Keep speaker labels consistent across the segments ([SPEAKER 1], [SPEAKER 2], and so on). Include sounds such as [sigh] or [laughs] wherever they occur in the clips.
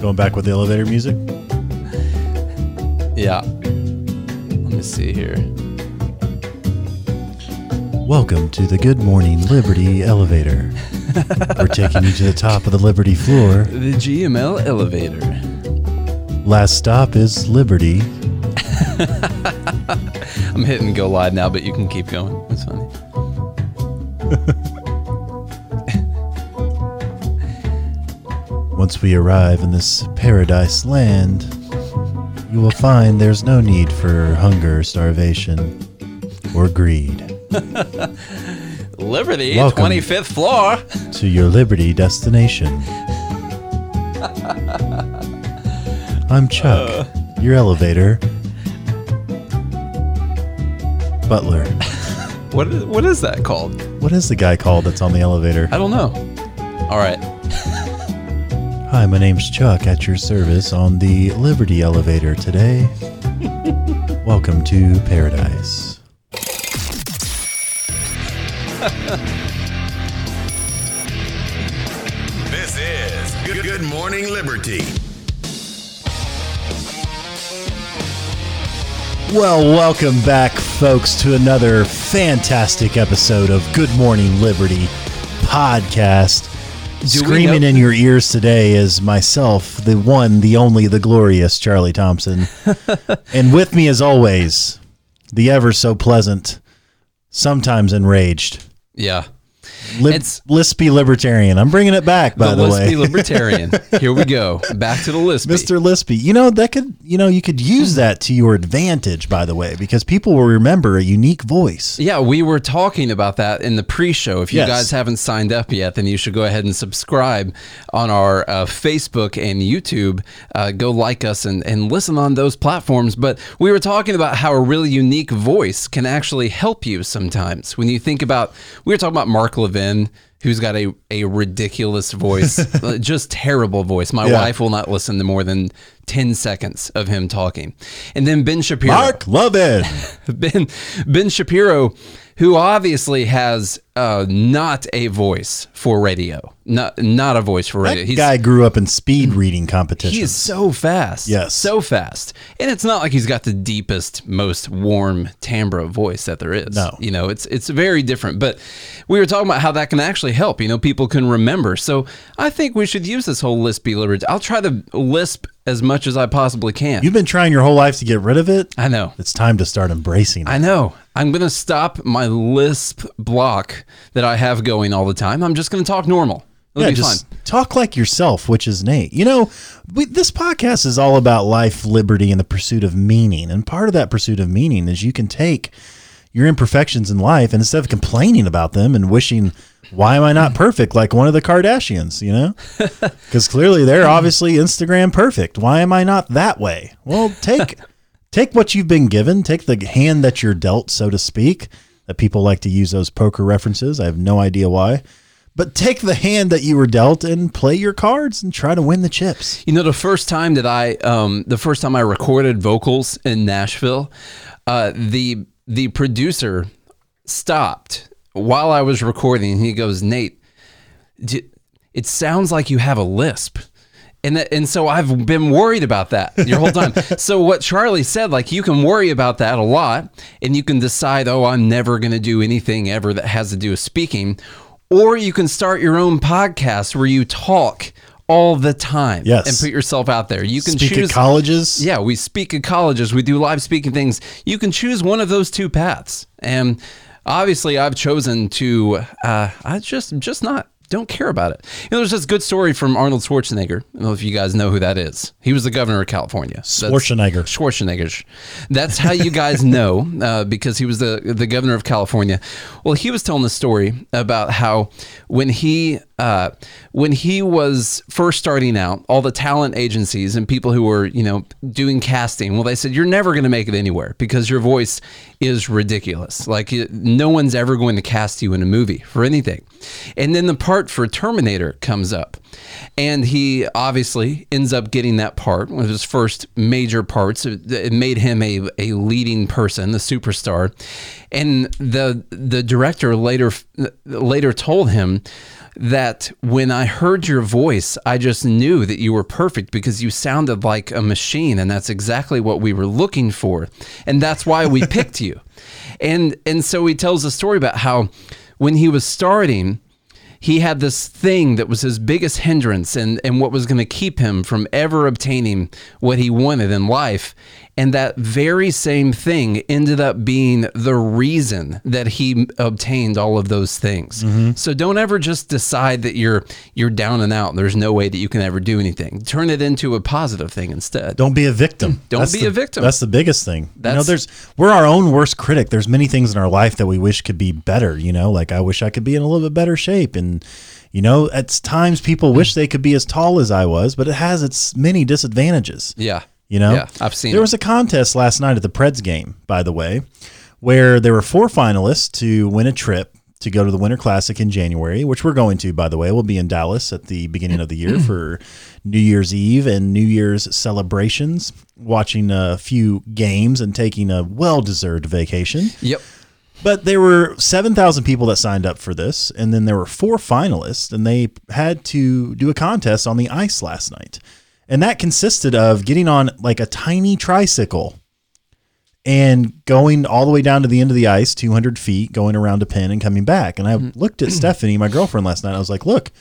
[SPEAKER 1] Going back with the elevator music.
[SPEAKER 2] Yeah. Let me see here.
[SPEAKER 1] Welcome to the Good Morning Liberty elevator. We're taking you to the top of the Liberty floor.
[SPEAKER 2] The GML elevator.
[SPEAKER 1] Last stop is Liberty. [laughs]
[SPEAKER 2] I'm hitting go live now, but you can keep going. That's funny. [laughs]
[SPEAKER 1] Once we arrive in this paradise land, you will find there's no need for hunger, starvation, or greed. [laughs]
[SPEAKER 2] Liberty,
[SPEAKER 1] Welcome.
[SPEAKER 2] 25th floor. [laughs]
[SPEAKER 1] To your Liberty destination. I'm Chuck, uh. your elevator. Butler. [laughs]
[SPEAKER 2] What is, what is that called?
[SPEAKER 1] What is the guy called that's on the elevator?
[SPEAKER 2] I don't know. All right.
[SPEAKER 1] Hi, my name's Chuck at your service on the Liberty elevator today. [laughs] Welcome to paradise.
[SPEAKER 3] This is Good, Good Morning Liberty.
[SPEAKER 1] Well, welcome back, folks, to another fantastic episode of Good Morning Liberty podcast. Screaming
[SPEAKER 2] know-
[SPEAKER 1] in your ears today is myself, the one, the only, the glorious Charlie Thompson. [laughs] and with me, as always, the ever so pleasant, sometimes enraged,
[SPEAKER 2] Yeah.
[SPEAKER 1] Lib-
[SPEAKER 2] It's-
[SPEAKER 1] lispy libertarian. I'm bringing it back, by the,
[SPEAKER 2] the
[SPEAKER 1] way.
[SPEAKER 2] Lispy Libertarian. [laughs] Here we go. Back to the Lispy.
[SPEAKER 1] Mr. Lispy, you know that could, you know, you could use that to your advantage, by the way, because people will remember a unique voice.
[SPEAKER 2] Yeah, we were talking about that in the pre-show. If you
[SPEAKER 1] Yes.
[SPEAKER 2] guys haven't signed up yet, then you should go ahead and subscribe on our uh, Facebook and YouTube. Uh, go like us and, and listen on those platforms. But we were talking about how a really unique voice can actually help you sometimes. When you think about, we were talking about Mark Levin, who's got a, a ridiculous voice, [laughs] uh, just terrible voice. My
[SPEAKER 1] Yeah.
[SPEAKER 2] wife will not listen to more than 10 seconds of him talking. And then Ben Shapiro.
[SPEAKER 1] Mark Levin. [laughs]
[SPEAKER 2] Ben Ben Shapiro, who obviously has uh, not a voice for radio, not not a voice for radio.
[SPEAKER 1] That guy grew up in speed reading competitions.
[SPEAKER 2] he is so fast,
[SPEAKER 1] Yes.
[SPEAKER 2] so fast, and it's not like he's got the deepest, most warm timbre of voice that there is.
[SPEAKER 1] No.
[SPEAKER 2] you know, it's it's very different. But we were talking about how that can actually help. You know, people can remember. So I think we should use this whole lispy liberty. I'll try to lisp as much as I possibly can.
[SPEAKER 1] You've been trying your whole life to get rid of it.
[SPEAKER 2] I know.
[SPEAKER 1] It's time to start embracing it.
[SPEAKER 2] I know. I'm going to stop my lisp block that I have going all the time. I'm just going to talk normal. It'll
[SPEAKER 1] yeah,
[SPEAKER 2] be
[SPEAKER 1] just
[SPEAKER 2] fine.
[SPEAKER 1] talk like yourself, which is Nate. You know, we, this podcast is all about life, liberty, and the pursuit of meaning. And part of that pursuit of meaning is you can take your imperfections in life and instead of complaining about them and wishing, why am I not perfect like one of the Kardashians, you know? [laughs] Because clearly they're obviously Instagram perfect. Why am I not that way? Well, take take what you've been given, take the hand that you're dealt, so to speak. That people like to use those poker references. I have no idea why. But take the hand that you were dealt and play your cards and try to win the chips.
[SPEAKER 2] You know, the first time that I, um, the first time I recorded vocals in Nashville, uh, the the producer stopped while I was recording. He goes, Nate, it sounds like you have a lisp. And, that, and so I've been worried about that your whole time. [laughs] so what Charlie said, like you can worry about that a lot, and you can decide, oh, I'm never going to do anything ever that has to do with speaking, or you can start your own podcast where you talk all the time
[SPEAKER 1] Yes.
[SPEAKER 2] and put yourself out there. You can
[SPEAKER 1] Speak
[SPEAKER 2] choose
[SPEAKER 1] at colleges.
[SPEAKER 2] yeah, we speak at colleges, we do live speaking things. You can choose one of those two paths. And obviously I've chosen to uh I just just not don't care about it. You know, there's this good story from Arnold Schwarzenegger. I don't know if you guys know who that is. He was the governor of California. That's-
[SPEAKER 1] Schwarzenegger.
[SPEAKER 2] Schwarzenegger. That's how you guys [laughs] know uh, because he was the the governor of California. Well, he was telling the story about how when he uh, when he was first starting out, all the talent agencies and people who were you know doing casting, well, they said you're never going to make it anywhere because your voice is ridiculous. Like no one's ever going to cast you in a movie for anything. And then the part for Terminator comes up. And he obviously ends up getting that part, one of his first major parts. It made him a, a leading person, the superstar. And the the director later later told him that when I heard your voice, I just knew that you were perfect because you sounded like a machine, and that's exactly what we were looking for, and that's why we [laughs] picked you. And and so he tells a story about how when he was starting, he had this thing that was his biggest hindrance and, and what was going to keep him from ever obtaining what he wanted in life. And that very same thing ended up being the reason that he obtained all of those things. Mm-hmm. So don't ever just decide that you're you're down and out and there's no way that you can ever do anything. Turn it into a positive thing instead.
[SPEAKER 1] Don't be a victim.
[SPEAKER 2] Don't
[SPEAKER 1] That's
[SPEAKER 2] be
[SPEAKER 1] the-
[SPEAKER 2] a victim.
[SPEAKER 1] That's the biggest thing. you know, there's we're our own worst critic. There's many things in our life that we wish could be better. You know, like I wish I could be in a little bit better shape, and you know, at times people wish mm. they could be as tall as I was, but it has its many disadvantages.
[SPEAKER 2] Yeah.
[SPEAKER 1] You know,
[SPEAKER 2] Yeah, I've seen
[SPEAKER 1] There
[SPEAKER 2] it.
[SPEAKER 1] was a contest last night at the Preds game, by the way, where there were four finalists to win a trip to go to the Winter Classic in January, which we're going to, by the way. We'll be in Dallas at the beginning of the year [clears throat] for New Year's Eve and New Year's celebrations, watching a few games and taking a well-deserved vacation.
[SPEAKER 2] Yep.
[SPEAKER 1] But there were 7,000 people that signed up for this, and then there were four finalists, and they had to do a contest on the ice last night. And that consisted of getting on like a tiny tricycle and going all the way down to the end of the ice, 200 feet, going around a pin and coming back. And I mm. looked at Stephanie, my girlfriend, last night. I was like, look,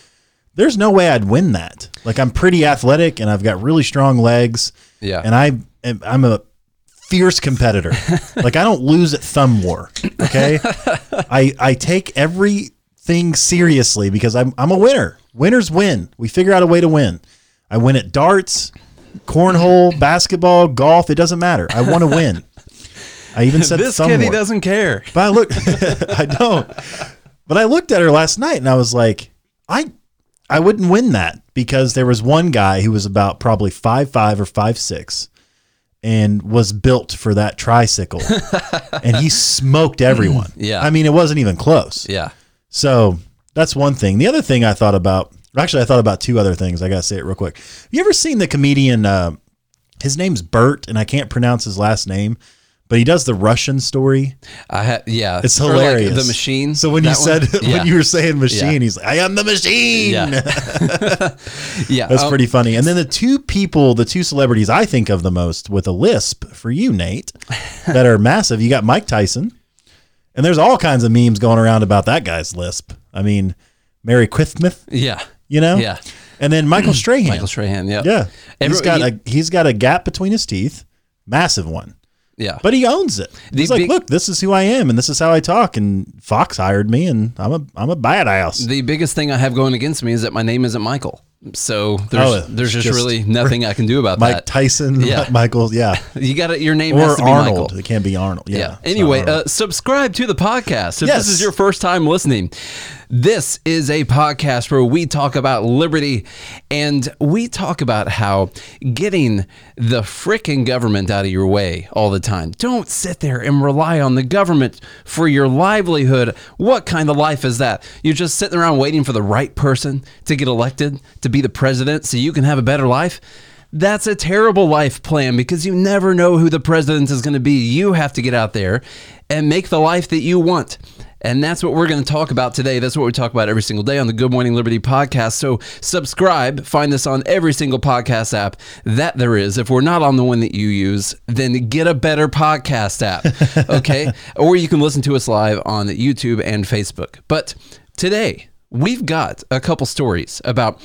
[SPEAKER 1] there's no way I'd win that. Like, I'm pretty athletic and I've got really strong legs.
[SPEAKER 2] Yeah.
[SPEAKER 1] And I, am- I'm a fierce competitor. [laughs] like, I don't lose at thumb war. Okay. [laughs] I, I take everything seriously because I'm, I'm a winner. Winners win. We figure out a way to win. I win at darts, cornhole, basketball, golf. It doesn't matter. I want to win. I even said
[SPEAKER 2] this kid, he doesn't care.
[SPEAKER 1] But I look, [laughs] I don't. But I looked at her last night and I was like, I, I wouldn't win that because there was one guy who was about probably five five or five six, and was built for that tricycle, [laughs] and he smoked everyone.
[SPEAKER 2] Yeah.
[SPEAKER 1] I mean it wasn't even close.
[SPEAKER 2] Yeah.
[SPEAKER 1] So that's one thing. The other thing I thought about, actually, I thought about two other things. I gotta say it real quick. Have you ever seen the comedian? Uh, his name's Bert, and I can't pronounce his last name, but he does the Russian story.
[SPEAKER 2] I had yeah.
[SPEAKER 1] It's
[SPEAKER 2] Or like
[SPEAKER 1] hilarious.
[SPEAKER 2] the machine.
[SPEAKER 1] So when you said [laughs]
[SPEAKER 2] yeah.
[SPEAKER 1] when you were saying machine,
[SPEAKER 2] Yeah.
[SPEAKER 1] he's like, "I am the machine."
[SPEAKER 2] yeah, [laughs] [laughs] yeah,
[SPEAKER 1] That's
[SPEAKER 2] um,
[SPEAKER 1] pretty funny. And then the two people, the two celebrities I think of the most with a lisp for you, Nate, that are massive. You got Mike Tyson, and there's all kinds of memes going around about that guy's lisp. I mean, Mary Quithmith,
[SPEAKER 2] Yeah,
[SPEAKER 1] you know,
[SPEAKER 2] Yeah.
[SPEAKER 1] and then Michael [clears throat] Strahan.
[SPEAKER 2] Michael Strahan. Yeah,
[SPEAKER 1] yeah, he's
[SPEAKER 2] Every-
[SPEAKER 1] got
[SPEAKER 2] he-
[SPEAKER 1] a he's got a gap between his teeth, massive one.
[SPEAKER 2] yeah.
[SPEAKER 1] But he owns it.
[SPEAKER 2] The
[SPEAKER 1] He's like, look, this is who I am, and this is how I talk. And Fox hired me, and I'm a I'm a badass.
[SPEAKER 2] the biggest thing I have going against me is that my name isn't Michael. So there's
[SPEAKER 1] Oh,
[SPEAKER 2] there's just,
[SPEAKER 1] just-
[SPEAKER 2] really nothing I can do about
[SPEAKER 1] Mike
[SPEAKER 2] that.
[SPEAKER 1] Mike Tyson,
[SPEAKER 2] Yeah. [laughs]
[SPEAKER 1] Michael, yeah, [laughs]
[SPEAKER 2] You got it. Your name has
[SPEAKER 1] or
[SPEAKER 2] to be
[SPEAKER 1] Arnold.
[SPEAKER 2] Michael.
[SPEAKER 1] It can't be Arnold. Yeah.
[SPEAKER 2] Yeah. Anyway,
[SPEAKER 1] Arnold.
[SPEAKER 2] uh, subscribe to the podcast if
[SPEAKER 1] Yes.
[SPEAKER 2] this is your first time listening. This is a podcast where we talk about liberty and we talk about how getting the frickin' government out of your way all the time. Don't sit there and rely on the government for your livelihood. What kind of life is that? You're just sitting around waiting for the right person to get elected to be the president so you can have a better life? That's a terrible life plan because you never know who the president is going to be. You have to get out there and make the life that you want. And that's what we're going to talk about today. That's what we talk about every single day on the Good Morning Liberty podcast. So subscribe, find us on every single podcast app that there is. If we're not on the one that you use, then get a better podcast app. [laughs] Okay. or you can listen to us live on YouTube and Facebook. But today, we've got a couple stories about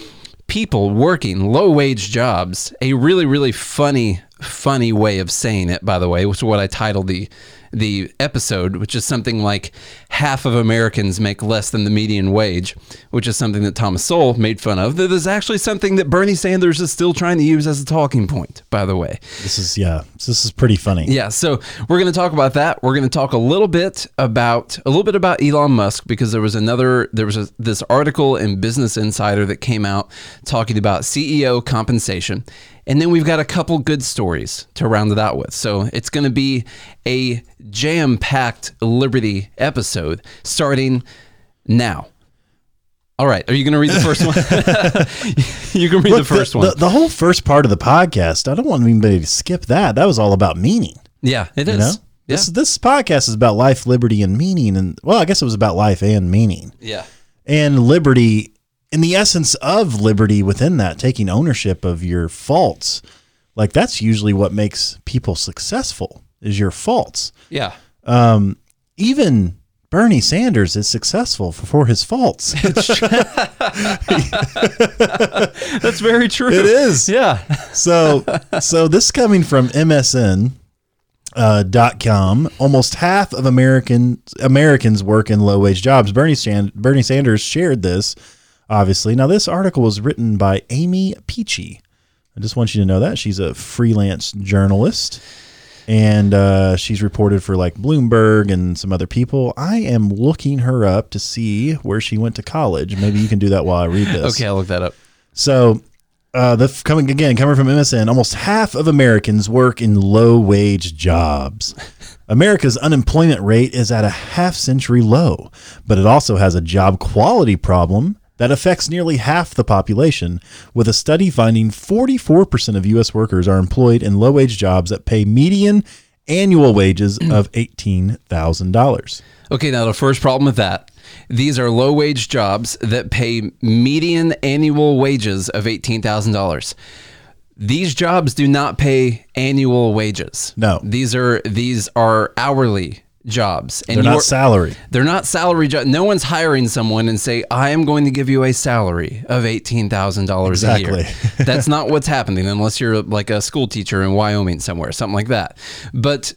[SPEAKER 2] people working low wage jobs a really really funny funny way of saying it by the way which is what i titled the the episode which is something like half of americans make less than the median wage which is something that thomas sowell made fun of that is actually something that bernie sanders is still trying to use as a talking point by the way
[SPEAKER 1] this is yeah, this is pretty funny.
[SPEAKER 2] yeah, so we're going to talk about that. We're going to talk a little bit about a little bit about Elon Musk because there was another there was a, this article in Business Insider that came out talking about CEO compensation. And then we've got a couple good stories to round it out with. So it's going to be a jam-packed Liberty episode starting now. All right. Are you going to read the first one? [laughs] you can read
[SPEAKER 1] Look,
[SPEAKER 2] the first
[SPEAKER 1] the,
[SPEAKER 2] one.
[SPEAKER 1] The, the whole first part of the podcast, I don't want anybody to skip that. That was all about meaning.
[SPEAKER 2] yeah, it is.
[SPEAKER 1] Know,
[SPEAKER 2] Yeah.
[SPEAKER 1] this this podcast is about life, liberty, and meaning. And well, I guess it was about life and meaning
[SPEAKER 2] yeah.
[SPEAKER 1] and liberty. In the essence of liberty, within that, taking ownership of your faults, like that's usually what makes people successful is your faults.
[SPEAKER 2] Yeah.
[SPEAKER 1] Even Bernie Sanders is successful for, his faults. [laughs] [laughs]
[SPEAKER 2] That's very true.
[SPEAKER 1] It is.
[SPEAKER 2] Yeah.
[SPEAKER 1] so so this is coming from MSN uh, dot com. Almost half of American Americans work in low wage jobs. Bernie Sand, Bernie Sanders shared this. Obviously, now this article was written by Aimee Picchi. I just want you to know that she's a freelance journalist, and uh, she's reported for like Bloomberg and some other people. I am looking her up to see where she went to college. Maybe you can do that while I read this.
[SPEAKER 2] Okay, I'll look that up.
[SPEAKER 1] So, uh, the coming again, coming from MSN, almost half of Americans work in low wage jobs. America's unemployment rate is at a half century low, but it also has a job quality problem that affects nearly half the population, with a study finding 44% of U.S. workers are employed in low wage jobs that pay median annual wages [clears throat] of $18,000.
[SPEAKER 2] Okay, now the first problem with that, these are low wage jobs that pay median annual wages of $18,000. These jobs do not pay annual wages.
[SPEAKER 1] No.
[SPEAKER 2] These are these are hourly jobs. And
[SPEAKER 1] They're not salary.
[SPEAKER 2] They're not salary jobs. No one's hiring someone and say, "I am going to give you a salary of eighteen thousand dollars a year." [laughs] That's not what's happening unless you're like a school teacher in Wyoming somewhere, something like that. But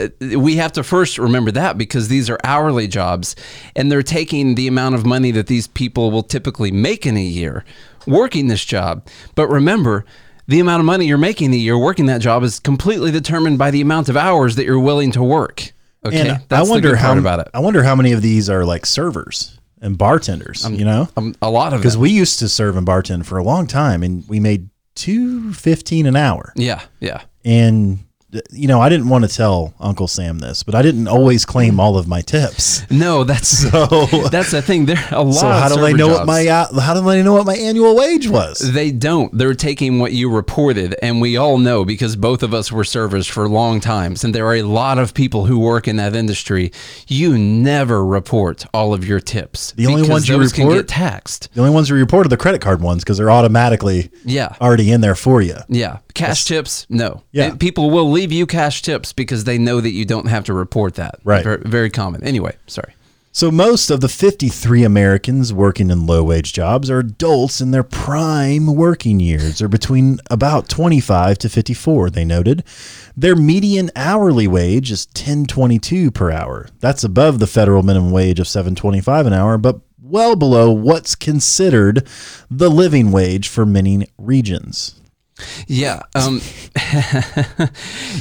[SPEAKER 2] uh, we have to first remember that because these are hourly jobs, and they're taking the amount of money that these people will typically make in a year working this job. But remember. The amount of money you're making a year working that job is completely determined by the amount of hours that you're willing to work. Okay,
[SPEAKER 1] And I
[SPEAKER 2] That's the
[SPEAKER 1] wonder how
[SPEAKER 2] about it.
[SPEAKER 1] I wonder how many of these are like servers and bartenders. you know,
[SPEAKER 2] Um, a lot of
[SPEAKER 1] them.
[SPEAKER 2] because
[SPEAKER 1] we used to serve and bartend for a long time, and we made two fifteen an hour.
[SPEAKER 2] Yeah, yeah.
[SPEAKER 1] And you know, I didn't want to tell Uncle Sam this, but I didn't always claim all of my tips.
[SPEAKER 2] No, that's [laughs]
[SPEAKER 1] So, [laughs]
[SPEAKER 2] that's the thing. There are a lot.
[SPEAKER 1] so how do
[SPEAKER 2] server
[SPEAKER 1] know what my uh, how do I know what my annual wage was?
[SPEAKER 2] They don't. They're taking what you reported, and we all know because both of us were servers for long times, and there are a lot of people who work in that industry. You never report all of your tips.
[SPEAKER 1] The only ones you report-
[SPEAKER 2] get taxed.
[SPEAKER 1] The only ones who reported the credit card ones because they're automatically
[SPEAKER 2] Yeah.
[SPEAKER 1] already in there for you.
[SPEAKER 2] Yeah, cash tips. No,
[SPEAKER 1] Yeah.
[SPEAKER 2] And people will leave you cash tips because they know that you don't have to report that.
[SPEAKER 1] Right.
[SPEAKER 2] Very, very common. Anyway, sorry.
[SPEAKER 1] So most of the 53 Americans working in low wage jobs are adults in their prime working years or between about 25 to 54, they noted. Their median hourly wage is 1022 per hour. That's above the federal minimum wage of 725 an hour, but well below what's considered the living wage for many regions.
[SPEAKER 2] Yeah. Um, [laughs]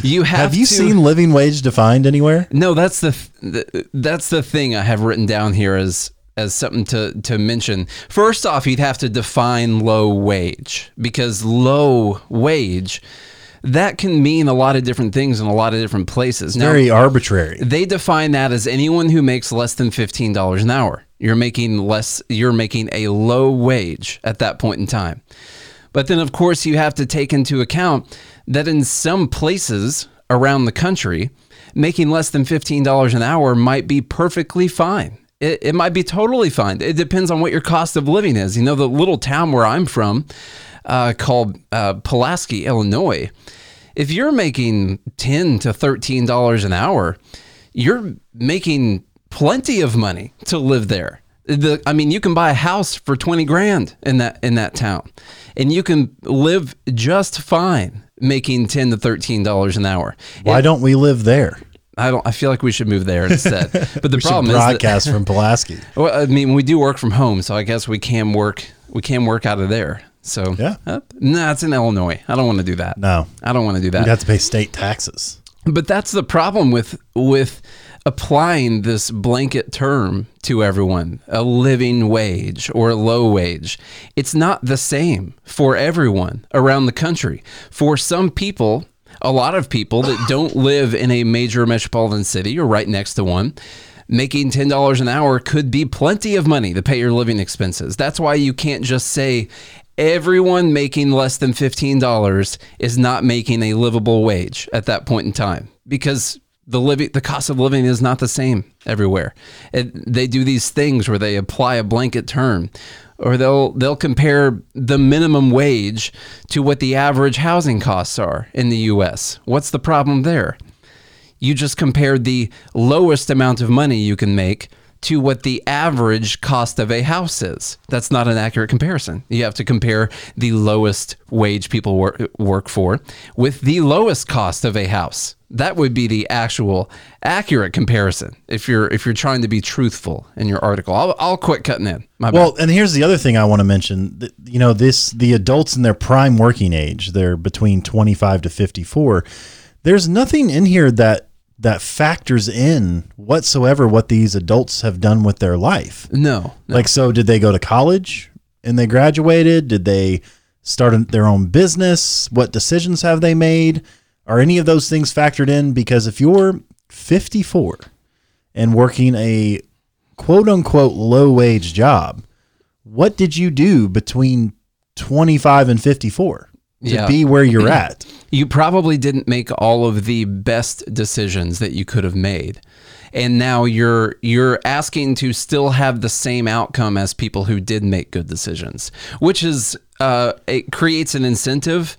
[SPEAKER 2] you have.
[SPEAKER 1] Have you
[SPEAKER 2] to-
[SPEAKER 1] seen living wage defined anywhere?
[SPEAKER 2] No, that's the th- that's the thing I have written down here as as something to to mention. First off, you'd have to define low wage because low wage that can mean a lot of different things in a lot of different places. Now,
[SPEAKER 1] Very arbitrary.
[SPEAKER 2] they define that as anyone who makes less than fifteen dollars an hour. You're making less. You're making a low wage at that point in time. But then, of course, you have to take into account that in some places around the country, making less than fifteen dollars an hour might be perfectly fine. It, it might be totally fine. It depends on what your cost of living is. You know, the little town where I'm from, uh, called uh, Pulaski, Illinois. If you're making ten to thirteen dollars an hour, you're making plenty of money to live there. The, I mean, you can buy a house for twenty grand in that in that town, and you can live just fine making ten to thirteen dollars an hour.
[SPEAKER 1] Why don't we live there?
[SPEAKER 2] I don't. I feel like we should move there instead. [laughs] But the problem is, that,
[SPEAKER 1] broadcast from [laughs] Pulaski.
[SPEAKER 2] well, I mean, we do work from home, so I guess we can work. We can work out of there. So
[SPEAKER 1] Yeah.
[SPEAKER 2] uh, nah, it's in Illinois. I don't want to do that.
[SPEAKER 1] No.
[SPEAKER 2] I don't want to do that.
[SPEAKER 1] You'd have to pay state taxes.
[SPEAKER 2] But that's the problem with with applying this blanket term to everyone, a living wage or a low wage. It's not the same for everyone around the country. For some people, a lot of people that [coughs] don't live in a major metropolitan city or right next to one, making $10 an hour could be plenty of money to pay your living expenses. That's why you can't just say everyone making less than $15 is not making a livable wage at that point in time because the living the cost of living is not the same everywhere. It, they do these things where they apply a blanket term or they'll they'll compare the minimum wage to what the average housing costs are in the US. What's the problem there? You just compared the lowest amount of money you can make to what the average cost of a house is. That's not an accurate comparison. You have to compare the lowest wage people work, work for with the lowest cost of a house. That would be the actual accurate comparison if you're if you're trying to be truthful in your article. I'll, I'll quit cutting in. My
[SPEAKER 1] Well, and here's the other thing I want to mention. You know, this the adults in their prime working age, they're between 25 to 54. There's nothing in here that that factors in whatsoever what these adults have done with their life.
[SPEAKER 2] no, no.
[SPEAKER 1] Like, so did they go to college and they graduated? Did they start their own business? What decisions have they made? Are any of those things factored in? Because if you're 54 and working a quote unquote low wage job, what did you do between 25 and 54 to
[SPEAKER 2] Yeah.
[SPEAKER 1] be where you're at?
[SPEAKER 2] You probably didn't make all of the best decisions that you could have made. And now you're you're asking to still have the same outcome as people who did make good decisions which is uh, it creates an incentive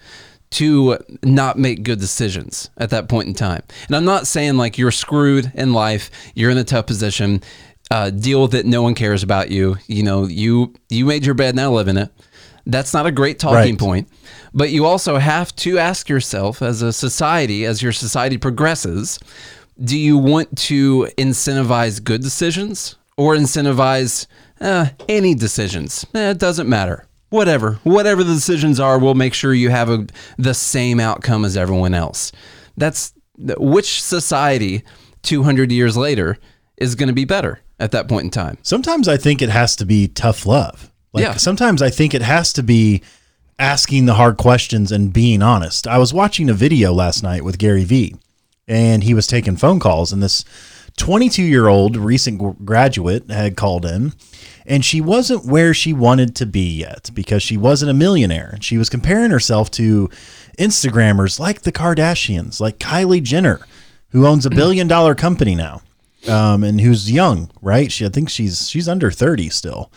[SPEAKER 2] to not make good decisions at that point in time. And i'm not saying like you're screwed in life you're in a tough position uh, deal with it no one cares about you. You know you you made your bed now live in it that's not a great talking
[SPEAKER 1] Right.
[SPEAKER 2] point but you also have to ask yourself as a society, as your society progresses, do you want to incentivize good decisions or incentivize uh, any decisions? Eh, it doesn't matter. Whatever. Whatever the decisions are, we'll make sure you have a, the same outcome as everyone else. That's which society 200 years later is going to be better at that point in time.
[SPEAKER 1] Sometimes I think it has to be tough love. Like
[SPEAKER 2] Yeah.
[SPEAKER 1] sometimes I think it has to be asking the hard questions and being honest. I was watching a video last night with Gary Vee and he was taking phone calls and this 22 year old recent graduate had called in and she wasn't where she wanted to be yet because she wasn't a millionaire. and She was comparing herself to Instagrammers like the Kardashians, like Kylie Jenner, who owns a billion dollar company now um, and who's young, right? She, I think she's she's under thirty still.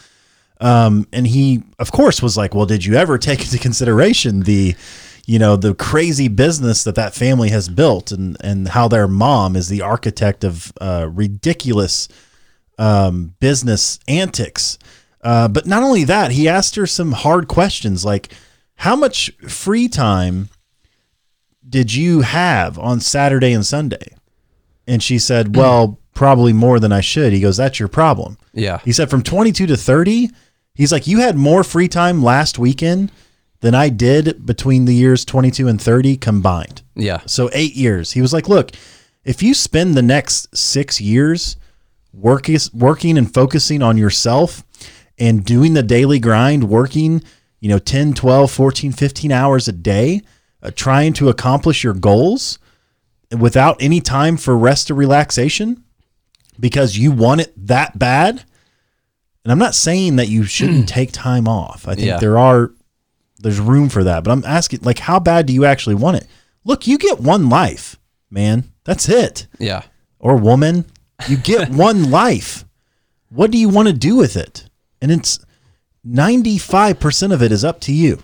[SPEAKER 1] Um, and he, of course, was like, "Well, did you ever take [laughs] into consideration the, you know, the crazy business that that family has built, and and how their mom is the architect of uh, ridiculous um, business antics." Uh, but not only that, he asked her some hard questions like, "How much free time did you have on Saturday and Sunday?" And she said, [clears throat] Well, probably more than I should. He goes, That's your problem.
[SPEAKER 2] Yeah.
[SPEAKER 1] He said, From 22 to 30, he's like, You had more free time last weekend than I did between the years 22 and 30 combined.
[SPEAKER 2] Yeah.
[SPEAKER 1] So eight years. He was like, Look, if you spend the next six years working, working and focusing on yourself and doing the daily grind, working, you know, 10, 12, 14, 15 hours a day, uh, trying to accomplish your goals without any time for rest or relaxation because you want it that bad. And I'm not saying that you shouldn't [clears throat] take time off. I think
[SPEAKER 2] Yeah.
[SPEAKER 1] there are there's room for that, but I'm asking like how bad do you actually want it? Look, you get one life, man. That's it.
[SPEAKER 2] Yeah.
[SPEAKER 1] Or woman, you get [laughs] one life. What do you want to do with it? And it's 95% of it is up to you.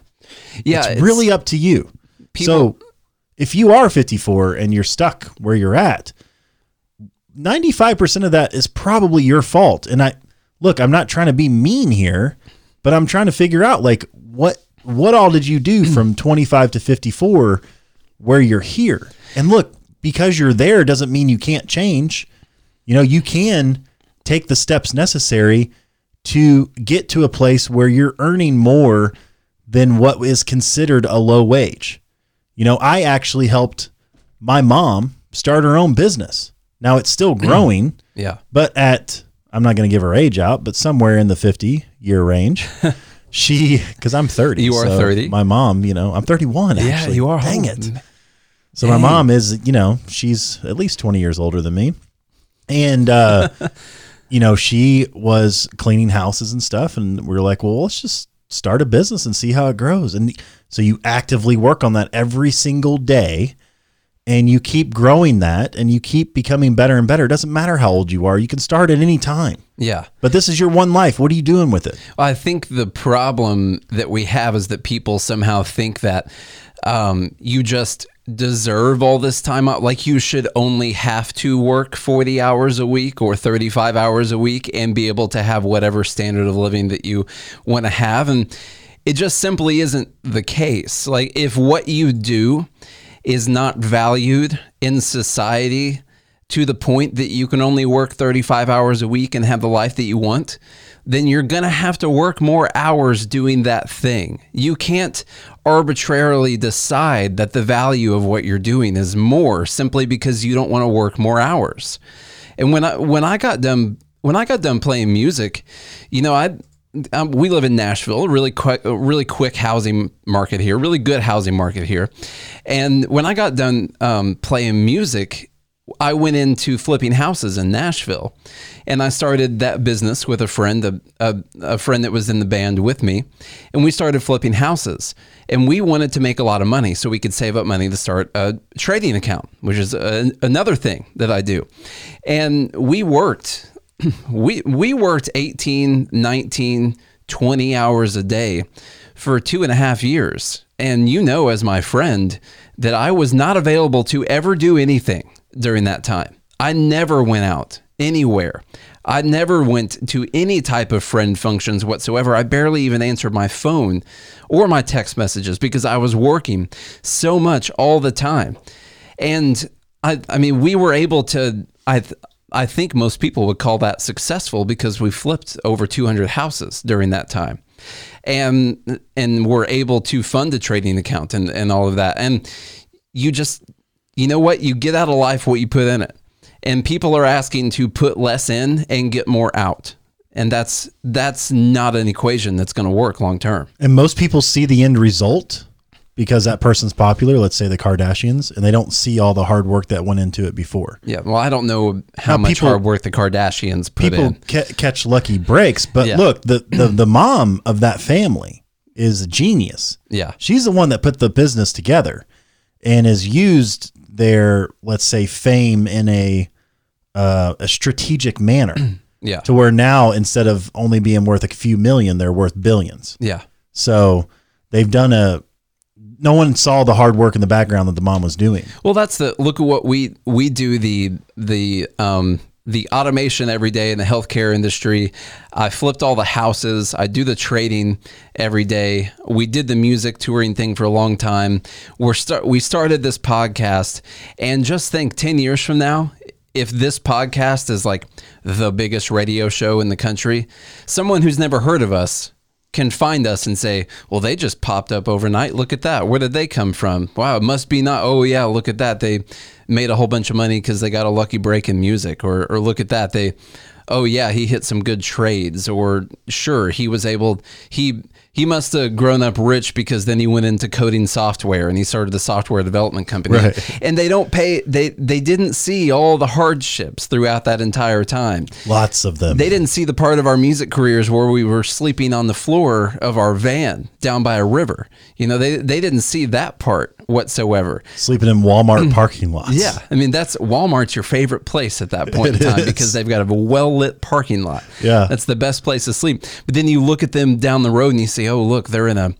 [SPEAKER 2] Yeah.
[SPEAKER 1] it's, really up to you. so if you are 54 and you're stuck where you're at, 95% of that is probably your fault. And I look, I'm not trying to be mean here, but I'm trying to figure out like what what all did you do mm. from 25 to 54 where you're here? And look, because you're there doesn't mean you can't change. You know, you can take the steps necessary to get to a place where you're earning more than what is considered a low wage. You know, I actually helped my mom start her own business. Now it's still mm. growing,
[SPEAKER 2] Yeah.
[SPEAKER 1] but at I'm not going to give her age out, but somewhere in the 50 year range. [laughs] she cuz I'm 30.
[SPEAKER 2] You are
[SPEAKER 1] so
[SPEAKER 2] 30.
[SPEAKER 1] My mom, you know, I'm 31 actually.
[SPEAKER 2] you are.
[SPEAKER 1] Dang
[SPEAKER 2] old.
[SPEAKER 1] it. So my mom is, you know, she's at least 20 years older than me. and uh, [laughs] you know she was cleaning houses and stuff, and we were like, well, let's just start a business and see how it grows. And so you actively work on that every single day. And you keep growing that and you keep becoming better and better. It doesn't matter how old you are. You can start at any time.
[SPEAKER 2] Yeah.
[SPEAKER 1] But this is your one life. What are you doing with it?
[SPEAKER 2] I think the problem that we have is that people somehow think that um, you just deserve all this time out. Like you should only have to work 40 hours a week or 35 hours a week and be able to have whatever standard of living that you want to have. And it just simply isn't the case. Like if what you do is not valued in society to the point that you can only work 35 hours a week and have the life that you want, then you're going to have to work more hours doing that thing. You can't arbitrarily decide that the value of what you're doing is more simply because you don't want to work more hours. And when I when I got done when I got done playing music, you know, I um, we live in Nashville, really quick, really quick housing market here, really good housing market here. And when I got done um, playing music, I went into flipping houses in Nashville, and I started that business with a friend, a, a, a, friend that was in the band with me, and we started flipping houses. And we wanted to make a lot of money so we could save up money to start a trading account, which is a, another thing that I do. And we worked [clears throat] we we worked 18 19 20 hours a day for two and a half years. And you know as my friend that i was not available to ever do anything during that time. I never went out anywhere. I never went to any type of friend functions whatsoever. I barely even answered my phone or my text messages because i was working so much all the time. And i i mean we were able to i I think most people would call that successful because we flipped over 200 houses during that time. And and we're able to fund a trading account and, and all of that. And you just you know what? You get out of life what you put in it. And people are asking to put less in and get more out. And that's that's not an equation that's going to work long term.
[SPEAKER 1] And most people see the end result because that person's popular, let's say the Kardashians, and they don't see all the hard work that went into it before.
[SPEAKER 2] Yeah, well, I don't know how now, much people, hard work the Kardashians put
[SPEAKER 1] people
[SPEAKER 2] in.
[SPEAKER 1] Ca- catch lucky breaks, but yeah. look, the, the the mom of that family is a genius.
[SPEAKER 2] Yeah,
[SPEAKER 1] she's the one that put the business together and has used their let's say fame in a uh, a strategic manner. [clears throat]
[SPEAKER 2] yeah,
[SPEAKER 1] to where now instead of only being worth a few million, they're worth billions.
[SPEAKER 2] Yeah,
[SPEAKER 1] so they've done a no one saw the hard work in the background that the mom was doing.
[SPEAKER 2] Well, that's the look at what we we do the the um the automation every day in the healthcare industry. I flipped all the houses. I do the trading every day. We did the music touring thing for a long time. We're start we started this podcast and just think 10 years from now if this podcast is like the biggest radio show in the country, someone who's never heard of us can find us and say, well, they just popped up overnight. Look at that. Where did they come from? Wow, it must be not. Oh, yeah, look at that. They made a whole bunch of money because they got a lucky break in music. Or, or look at that. They, oh, yeah, he hit some good trades. Or sure, he was able, he, he must have grown up rich because then he went into coding software and he started the software development company. Right. And they don't pay they they didn't see all the hardships throughout that entire time.
[SPEAKER 1] Lots of them.
[SPEAKER 2] They didn't see the part of our music careers where we were sleeping on the floor of our van down by a river. You know, they they didn't see that part whatsoever.
[SPEAKER 1] Sleeping in Walmart [clears throat] parking lots.
[SPEAKER 2] Yeah. I mean, that's Walmart's your favorite place at that [laughs] point it in time is. because they've got a well lit parking lot.
[SPEAKER 1] Yeah.
[SPEAKER 2] That's the best place to sleep. But then you look at them down the road and you oh, look, they're in a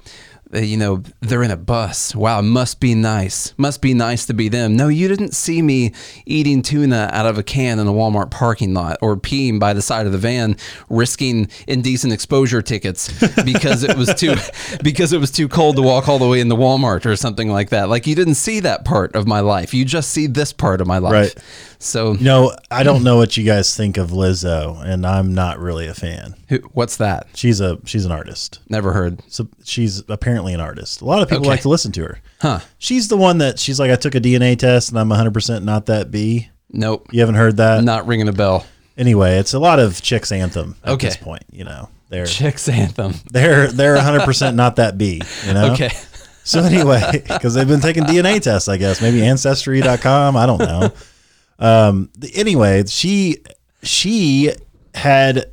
[SPEAKER 2] uh, you know, they're in a bus. Wow, must be nice. Must be nice to be them. No, you didn't see me eating tuna out of a can in a Walmart parking lot or peeing by the side of the van, risking indecent exposure tickets because it was too [laughs] because it was too cold to walk all the way into Walmart or something like that. Like you didn't see that part of my life. You just see this part of my life.
[SPEAKER 1] Right.
[SPEAKER 2] So
[SPEAKER 1] you know, I don't know what you guys think of Lizzo, and I'm not really a fan.
[SPEAKER 2] Who, what's that?
[SPEAKER 1] She's a she's an artist.
[SPEAKER 2] Never heard.
[SPEAKER 1] So she's apparently an artist. A lot of people okay. like to listen to her.
[SPEAKER 2] Huh?
[SPEAKER 1] She's the one that she's like, I took a DNA test and I'm 100 percent not that B.
[SPEAKER 2] Nope.
[SPEAKER 1] You haven't heard that?
[SPEAKER 2] Not ringing a bell.
[SPEAKER 1] Anyway, it's a lot of chicks anthem at
[SPEAKER 2] okay.
[SPEAKER 1] this point. You know, they're
[SPEAKER 2] chicks anthem.
[SPEAKER 1] They're they're 100 percent not that B. You know.
[SPEAKER 2] Okay.
[SPEAKER 1] So anyway, because they've been taking DNA tests, I guess maybe ancestry.com. I don't know. [laughs] Um, anyway, she she had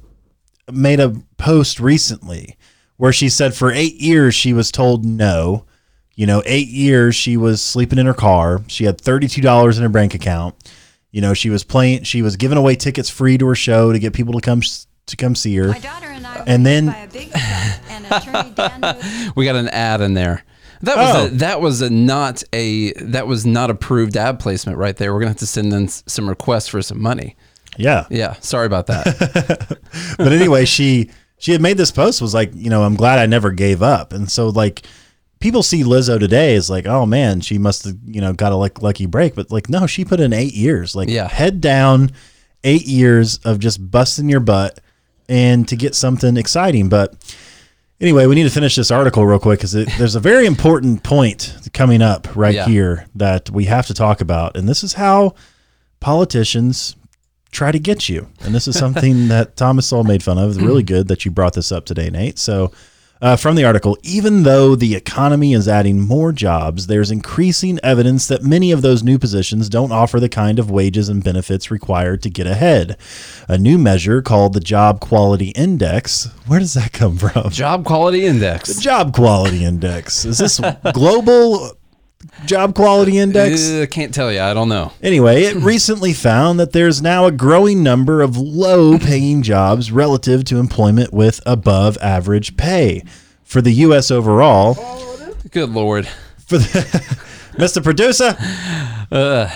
[SPEAKER 1] made a post recently where she said for eight years she was told no. You know, eight years she was sleeping in her car. She had thirty two dollars in her bank account. You know, she was playing. She was giving away tickets free to her show to get people to come to come see her.
[SPEAKER 4] My daughter and I
[SPEAKER 1] And then-
[SPEAKER 4] by a big and attorney Dan [laughs]
[SPEAKER 2] We got an ad in there. That was
[SPEAKER 1] Oh.
[SPEAKER 2] a, that was a not a that was not approved ad placement right there. We're gonna have to send in some requests for some money.
[SPEAKER 1] Yeah,
[SPEAKER 2] Yeah, sorry about that. [laughs]
[SPEAKER 1] but anyway, she she had made this post was like, you know, I'm glad I never gave up. And so like people see Lizzo today as like, oh man, she must have, you know, got a like lucky break. But like, no, she put in eight years. Like
[SPEAKER 2] Yeah.
[SPEAKER 1] head down, eight years of just busting your butt and to get something exciting. But anyway, we need to finish this article real quick because there's a very important point coming up right
[SPEAKER 2] Yeah.
[SPEAKER 1] here that we have to talk about. And this is how politicians try to get you. And this is something [laughs] that Thomas Sowell made fun of. It's really good that you brought this up today, Nate. So, uh, from the article, even though the economy is adding more jobs, there's increasing evidence that many of those new positions don't offer the kind of wages and benefits required to get ahead. A new measure called the Job Quality Index. Where does that come from?
[SPEAKER 2] Job quality index.
[SPEAKER 1] The Job Quality Index. Is this global Job Quality Index?
[SPEAKER 2] Uh, can't tell you. I don't know.
[SPEAKER 1] Anyway, it [laughs] recently found that there's now a growing number of low paying jobs relative to employment with above average pay. For the U.S. overall,
[SPEAKER 2] Good lord.
[SPEAKER 1] for the [laughs] Mr. Producer, uh,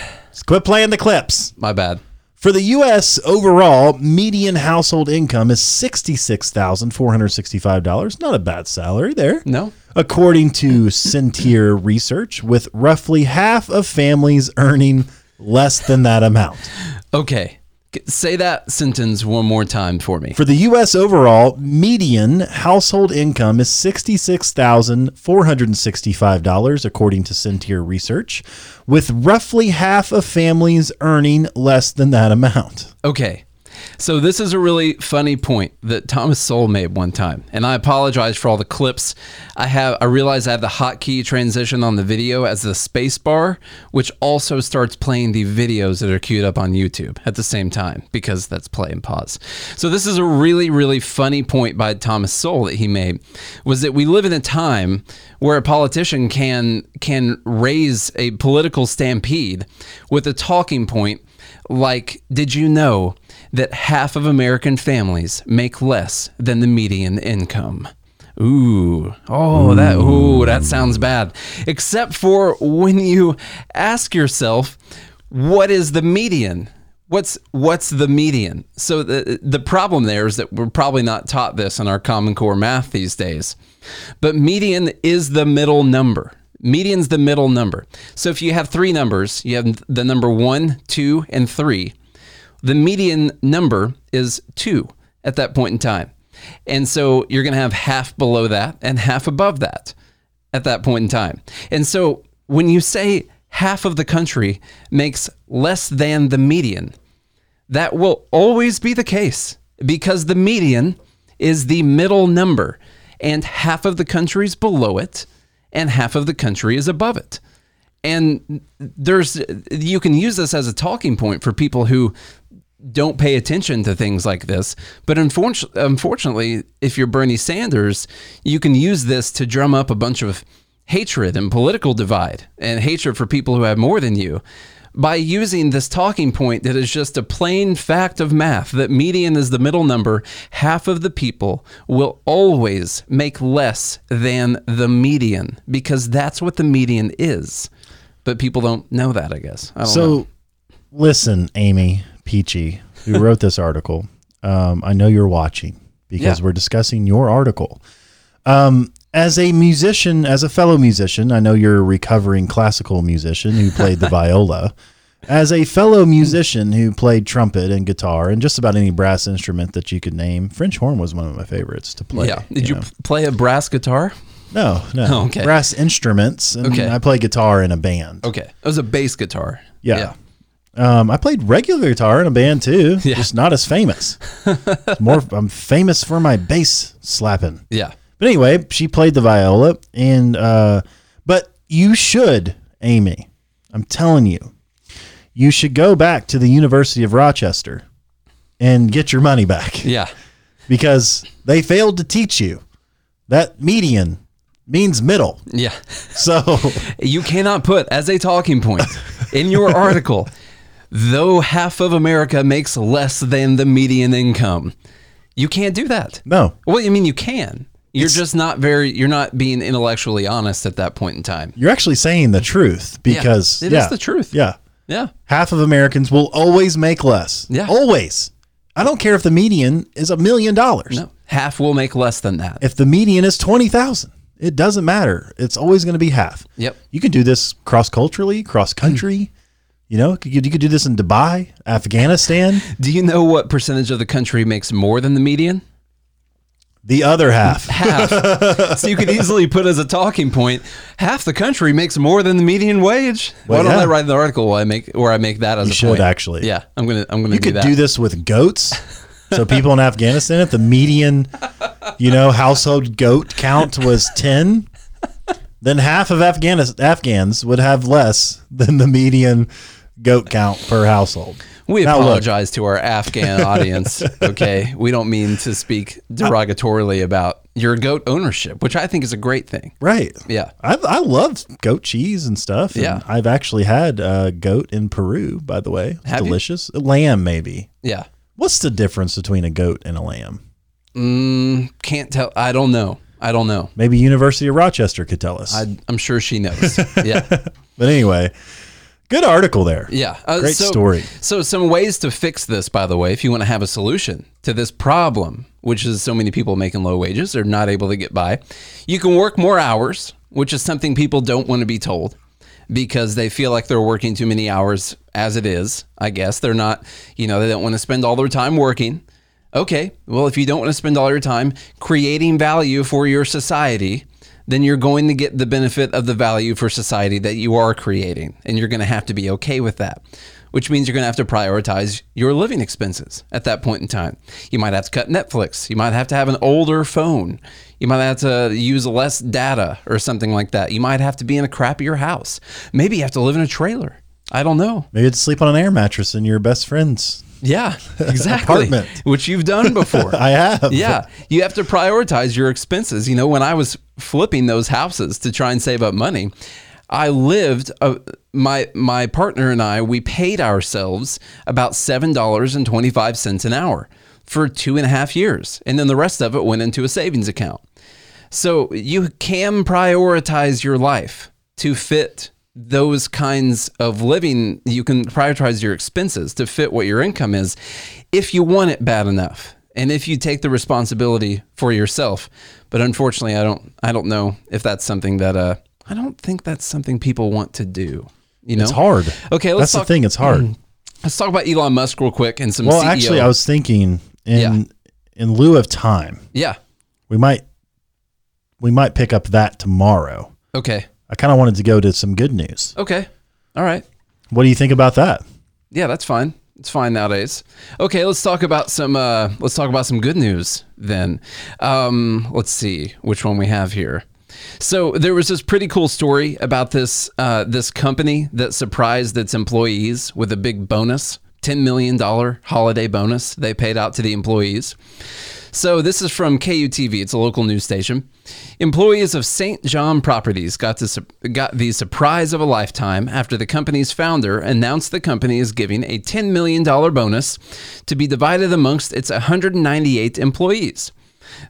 [SPEAKER 1] quit playing the clips.
[SPEAKER 2] My bad.
[SPEAKER 1] For the U.S. overall, median household income is $66,465. Not a bad salary there.
[SPEAKER 2] No.
[SPEAKER 1] According to Sentier research, with roughly half of families earning less than that amount.
[SPEAKER 2] Okay. Say that sentence one more time for me.
[SPEAKER 1] For the U.S. overall, median household income is $66,465, according to Sentier research, with roughly half of families earning less than that amount.
[SPEAKER 2] Okay. So this is a really funny point that Thomas Sowell made one time, and I apologize for all the clips. I have I realize I have the hotkey transition on the video as the space bar, which also starts playing the videos that are queued up on YouTube at the same time because that's play and pause. So this is a really really funny point by Thomas Sowell that he made was that we live in a time where a politician can can raise a political stampede with a talking point like, did you know that half of American families make less than the median income? Ooh, oh, that ooh, that sounds bad. Except for when you ask yourself, what is the median? What's what's the median? So the the problem there is that we're probably not taught this in our Common Core math these days. But median is the middle number. Median's the middle number. So if you have three numbers, you have the number one, two, and three. The median number is two at that point in time. And so you're going to have half below that and half above that at that point in time. And so when you say half of the country makes less than the median, that will always be the case because the median is the middle number and half of the country is below it and half of the country is above it. And there's you can use this as a talking point for people who don't pay attention to things like this. But unfortunately, unfortunately, if you're Bernie Sanders, you can use this to drum up a bunch of hatred and political divide and hatred for people who have more than you by using this talking point that is just a plain fact of math that median is the middle number, half of the people will always make less than the median because that's what the median is. But people don't know that, I guess. I don't
[SPEAKER 1] So,
[SPEAKER 2] know.
[SPEAKER 1] listen, Aimee Picchi, who [laughs] wrote this article, um, I know you're watching because
[SPEAKER 2] Yeah.
[SPEAKER 1] we're discussing your article. Um, as a musician, as a fellow musician, I know you're a recovering classical musician who played the [laughs] viola. As a fellow musician who played trumpet and guitar and just about any brass instrument that you could name, French horn was one of my favorites to play.
[SPEAKER 2] yeah. Did you,
[SPEAKER 1] know.
[SPEAKER 2] play a brass guitar?
[SPEAKER 1] No, no.
[SPEAKER 2] Oh, [laughs] okay.
[SPEAKER 1] Brass instruments. And
[SPEAKER 2] Okay.
[SPEAKER 1] I play guitar in a band.
[SPEAKER 2] Okay. It was a bass guitar.
[SPEAKER 1] Yeah. Um, I played regular guitar in a band too,
[SPEAKER 2] Yeah.
[SPEAKER 1] just not as famous. [laughs] More, I'm famous for my bass slapping.
[SPEAKER 2] Yeah.
[SPEAKER 1] But anyway, she played the viola, and uh, but you should, Amy. I'm telling you, you should go back to the University of Rochester and get your money back
[SPEAKER 2] Yeah.
[SPEAKER 1] because they failed to teach you that median means middle.
[SPEAKER 2] Yeah.
[SPEAKER 1] So [laughs]
[SPEAKER 2] You cannot put as a talking point in your [laughs] article, though half of America makes less than the median income. You can't do that.
[SPEAKER 1] no,
[SPEAKER 2] Well, I mean, you can. You're just not very, you're not being intellectually honest at that point in time.
[SPEAKER 1] you're actually saying the truth because
[SPEAKER 2] it is
[SPEAKER 1] yeah,
[SPEAKER 2] the truth.
[SPEAKER 1] Yeah.
[SPEAKER 2] Yeah.
[SPEAKER 1] Half of Americans will always make less.
[SPEAKER 2] Yeah.
[SPEAKER 1] Always. I don't care if the median is a million dollars.
[SPEAKER 2] No. Half will make less than that.
[SPEAKER 1] If the median is 20,000, it doesn't matter. It's always going to be half.
[SPEAKER 2] Yep.
[SPEAKER 1] You can do this cross culturally, cross country. You know, you could do this in Dubai, Afghanistan, [laughs]
[SPEAKER 2] Do you know what percentage of the country makes more than the median?
[SPEAKER 1] The other half. [laughs]
[SPEAKER 2] Half. so you could easily put as a talking point, half the country makes more than the median wage.
[SPEAKER 1] Well,
[SPEAKER 2] Why don't
[SPEAKER 1] yeah.
[SPEAKER 2] I write the article where I make where I make that as
[SPEAKER 1] You
[SPEAKER 2] a
[SPEAKER 1] should
[SPEAKER 2] point?
[SPEAKER 1] actually.
[SPEAKER 2] Yeah, I'm gonna I'm gonna
[SPEAKER 1] You
[SPEAKER 2] do
[SPEAKER 1] could
[SPEAKER 2] that.
[SPEAKER 1] do this with goats. So people in Afghanistan, if the median, you know, household goat count was 10, then half of Afghanis- Afghans would have less than the median goat count per household.
[SPEAKER 2] We
[SPEAKER 1] Now, look.
[SPEAKER 2] apologize to our Afghan [laughs] audience. Okay, we don't mean to speak derogatorily about your goat ownership, which I think is a great thing.
[SPEAKER 1] Right.
[SPEAKER 2] Yeah.
[SPEAKER 1] I, I love goat cheese and stuff. and
[SPEAKER 2] Yeah.
[SPEAKER 1] I've actually had uh, goat in Peru, by the way. It's
[SPEAKER 2] Have you?
[SPEAKER 1] delicious. Lamb, maybe.
[SPEAKER 2] Yeah.
[SPEAKER 1] What's the difference between a goat and a lamb?
[SPEAKER 2] Mm, can't tell. I don't know. I don't know.
[SPEAKER 1] Maybe University of Rochester could tell us.
[SPEAKER 2] I, I'm sure she knows. [laughs] Yeah.
[SPEAKER 1] but anyway, good article there.
[SPEAKER 2] Yeah. Uh,
[SPEAKER 1] Great
[SPEAKER 2] so,
[SPEAKER 1] story.
[SPEAKER 2] So, some ways to fix this, by the way, if you want to have a solution to this problem, which is so many people making low wages are not able to get by, you can work more hours, which is something people don't want to be told because they feel like they're working too many hours as it is. I guess they're not, you know, they don't want to spend all their time working. Okay, well, if you don't want to spend all your time creating value for your society, then you're going to get the benefit of the value for society that you are creating. And you're going to have to be okay with that, which means you're going to have to prioritize your living expenses at that point in time. You might have to cut Netflix. You might have to have an older phone. You might have to use less data or something like that. You might have to be in a crappier house. Maybe you have to live in a trailer. I don't know.
[SPEAKER 1] Maybe it's sleep on an air mattress in your best friend's.
[SPEAKER 2] Yeah, [laughs] exactly.
[SPEAKER 1] Apartment.
[SPEAKER 2] Which you've done before. [laughs]
[SPEAKER 1] I have.
[SPEAKER 2] Yeah, you have to prioritize your expenses. You know, when I was flipping those houses to try and save up money, I lived. Uh, my my partner and I we paid ourselves about seven dollars and twenty five cents an hour for two and a half years, and then the rest of it went into a savings account. So you can prioritize your life to fit those kinds of living. You can prioritize your expenses to fit what your income is if you want it bad enough and if you take the responsibility for yourself. But unfortunately, I don't I don't know if that's something that uh I don't think that's something people want to do. You know?
[SPEAKER 1] It's hard.
[SPEAKER 2] Okay, let's
[SPEAKER 1] That's the thing. It's hard.
[SPEAKER 2] Let's talk about Elon Musk real quick and some
[SPEAKER 1] Well,
[SPEAKER 2] CEO.
[SPEAKER 1] actually, I was thinking in
[SPEAKER 2] Yeah.
[SPEAKER 1] in lieu of time,
[SPEAKER 2] Yeah.
[SPEAKER 1] we might we might pick up that tomorrow.
[SPEAKER 2] Okay.
[SPEAKER 1] I kind of wanted to go to some good news.
[SPEAKER 2] Okay. All right.
[SPEAKER 1] What do you think about that?
[SPEAKER 2] Yeah, that's fine. It's fine nowadays. Okay, let's talk about some. Uh, let's talk about some good news then. Um, let's see which one we have here. So there was this pretty cool story about this uh, this company that surprised its employees with a big bonus, ten million dollar holiday bonus they paid out to the employees. So this is from KUTV. It's a local news station. Employees of St. John Properties got to got the surprise of a lifetime after the company's founder announced the company is giving a $10 million bonus to be divided amongst its 198 employees.